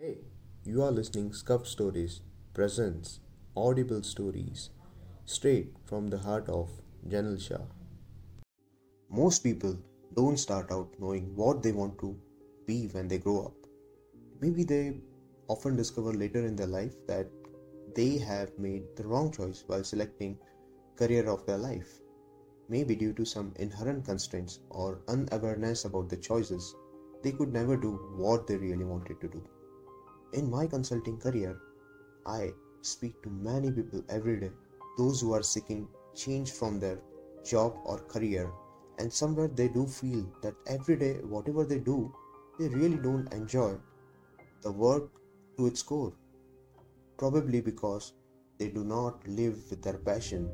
Hey, you are listening Scuffed Stories presents audible stories straight from the heart of Jainil Shah. Most people don't start out knowing what they want to be when they grow up. Maybe they often discover later in their life that they have made the wrong choice while selecting career of their life. Maybe due to some inherent constraints or unawareness about the choices, they could never do what they really wanted to do. In my consulting career, I speak to many people every day, those who are seeking change from their job or career, and somewhere they do feel that every day, whatever they do, they really don't enjoy the work to its core. Probably because they do not live with their passion.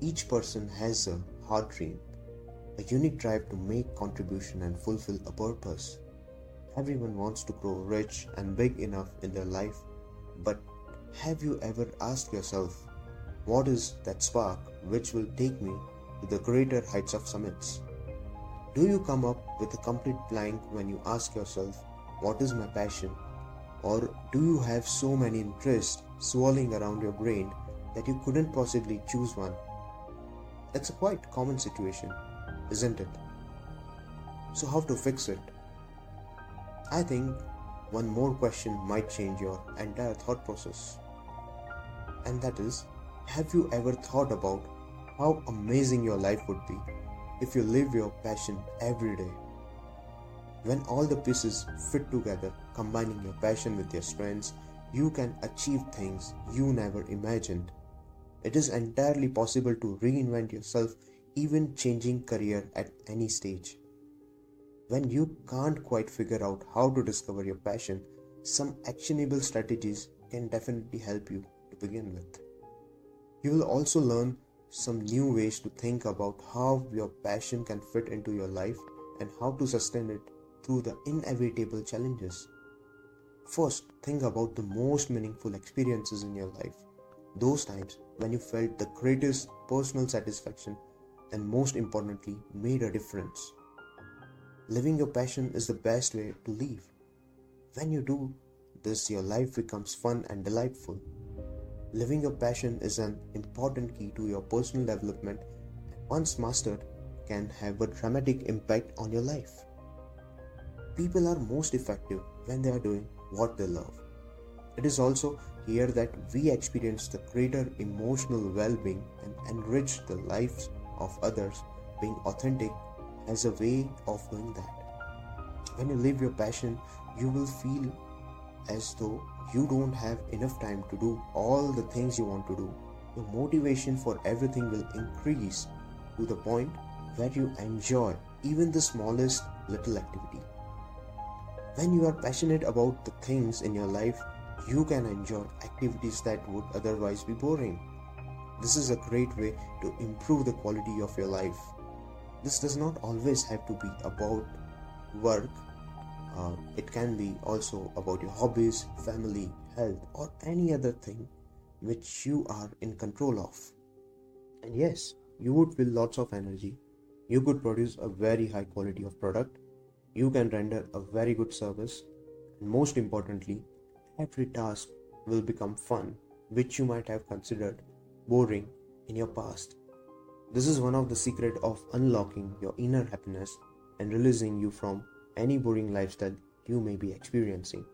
Each person has a heart dream, a unique drive to make contribution and fulfill a purpose. Everyone wants to grow rich and big enough in their life, but have you ever asked yourself, what is that spark which will take me to the greater heights of summits? Do you come up with a complete blank when you ask yourself, what is my passion? Or do you have so many interests swirling around your brain that you couldn't possibly choose one? That's a quite common situation, isn't it? So, how to fix it? I think one more question might change your entire thought process. And that is Have you ever thought about how amazing your life would be if you live your passion every day? When all the pieces fit together, combining your passion with your strengths, you can achieve things you never imagined. It is entirely possible to reinvent yourself, even changing career at any stage. When you can't quite figure out how to discover your passion, some actionable strategies can definitely help you to begin with. You will also learn some new ways to think about how your passion can fit into your life and how to sustain it through the inevitable challenges. First, think about the most meaningful experiences in your life. Those times when you felt the greatest personal satisfaction and, most importantly, made a difference. Living your passion is the best way to live. When you do this, your life becomes fun and delightful. Living your passion is an important key to your personal development, and once mastered, can have a dramatic impact on your life. People are most effective when they are doing what they love. It is also here that we experience the greater emotional well being and enrich the lives of others. Being authentic as a way of doing that. When you live your passion, you will feel as though you don't have enough time to do all the things you want to do. Your motivation for everything will increase to the point where you enjoy even the smallest little activity. When you are passionate about the things in your life, you can enjoy activities that would otherwise be boring. This is a great way to improve the quality of your life. This does not always have to be about work, uh, it can be also about your hobbies, family, health, or any other thing which you are in control of. And yes, you would feel lots of energy. You could produce a very high quality of product. You can render a very good service. And most importantly, every task will become fun, which you might have considered boring in your past. This is one of the secret of unlocking your inner happiness and releasing you from any boring lifestyle you may be experiencing.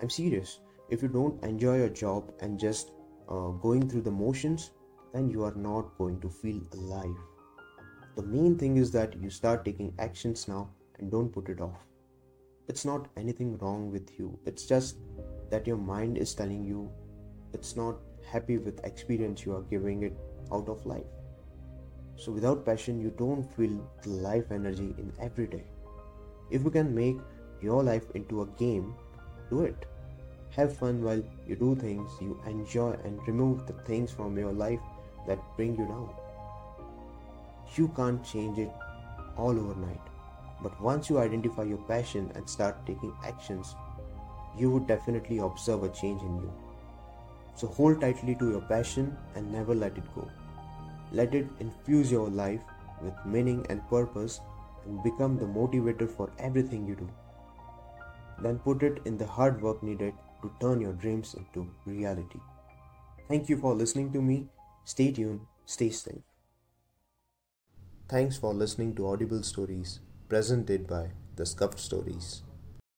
I'm serious. If you don't enjoy your job and just uh, going through the motions, then you are not going to feel alive. The main thing is that you start taking actions now and don't put it off. It's not anything wrong with you. It's just that your mind is telling you it's not happy with experience you are giving it out of life. So without passion, you don't feel the life energy in every day. If you can make your life into a game, do it. Have fun while you do things you enjoy and remove the things from your life that bring you down. You can't change it all overnight, but once you identify your passion and start taking actions, you would definitely observe a change in you. So hold tightly to your passion and never let it go. Let it infuse your life with meaning and purpose and become the motivator for everything you do. then put it in the hard work needed to turn your dreams into reality. Thank you for listening to me. Stay tuned, stay safe. Thanks for listening to Audible Stories presented by The Scuffed Stories.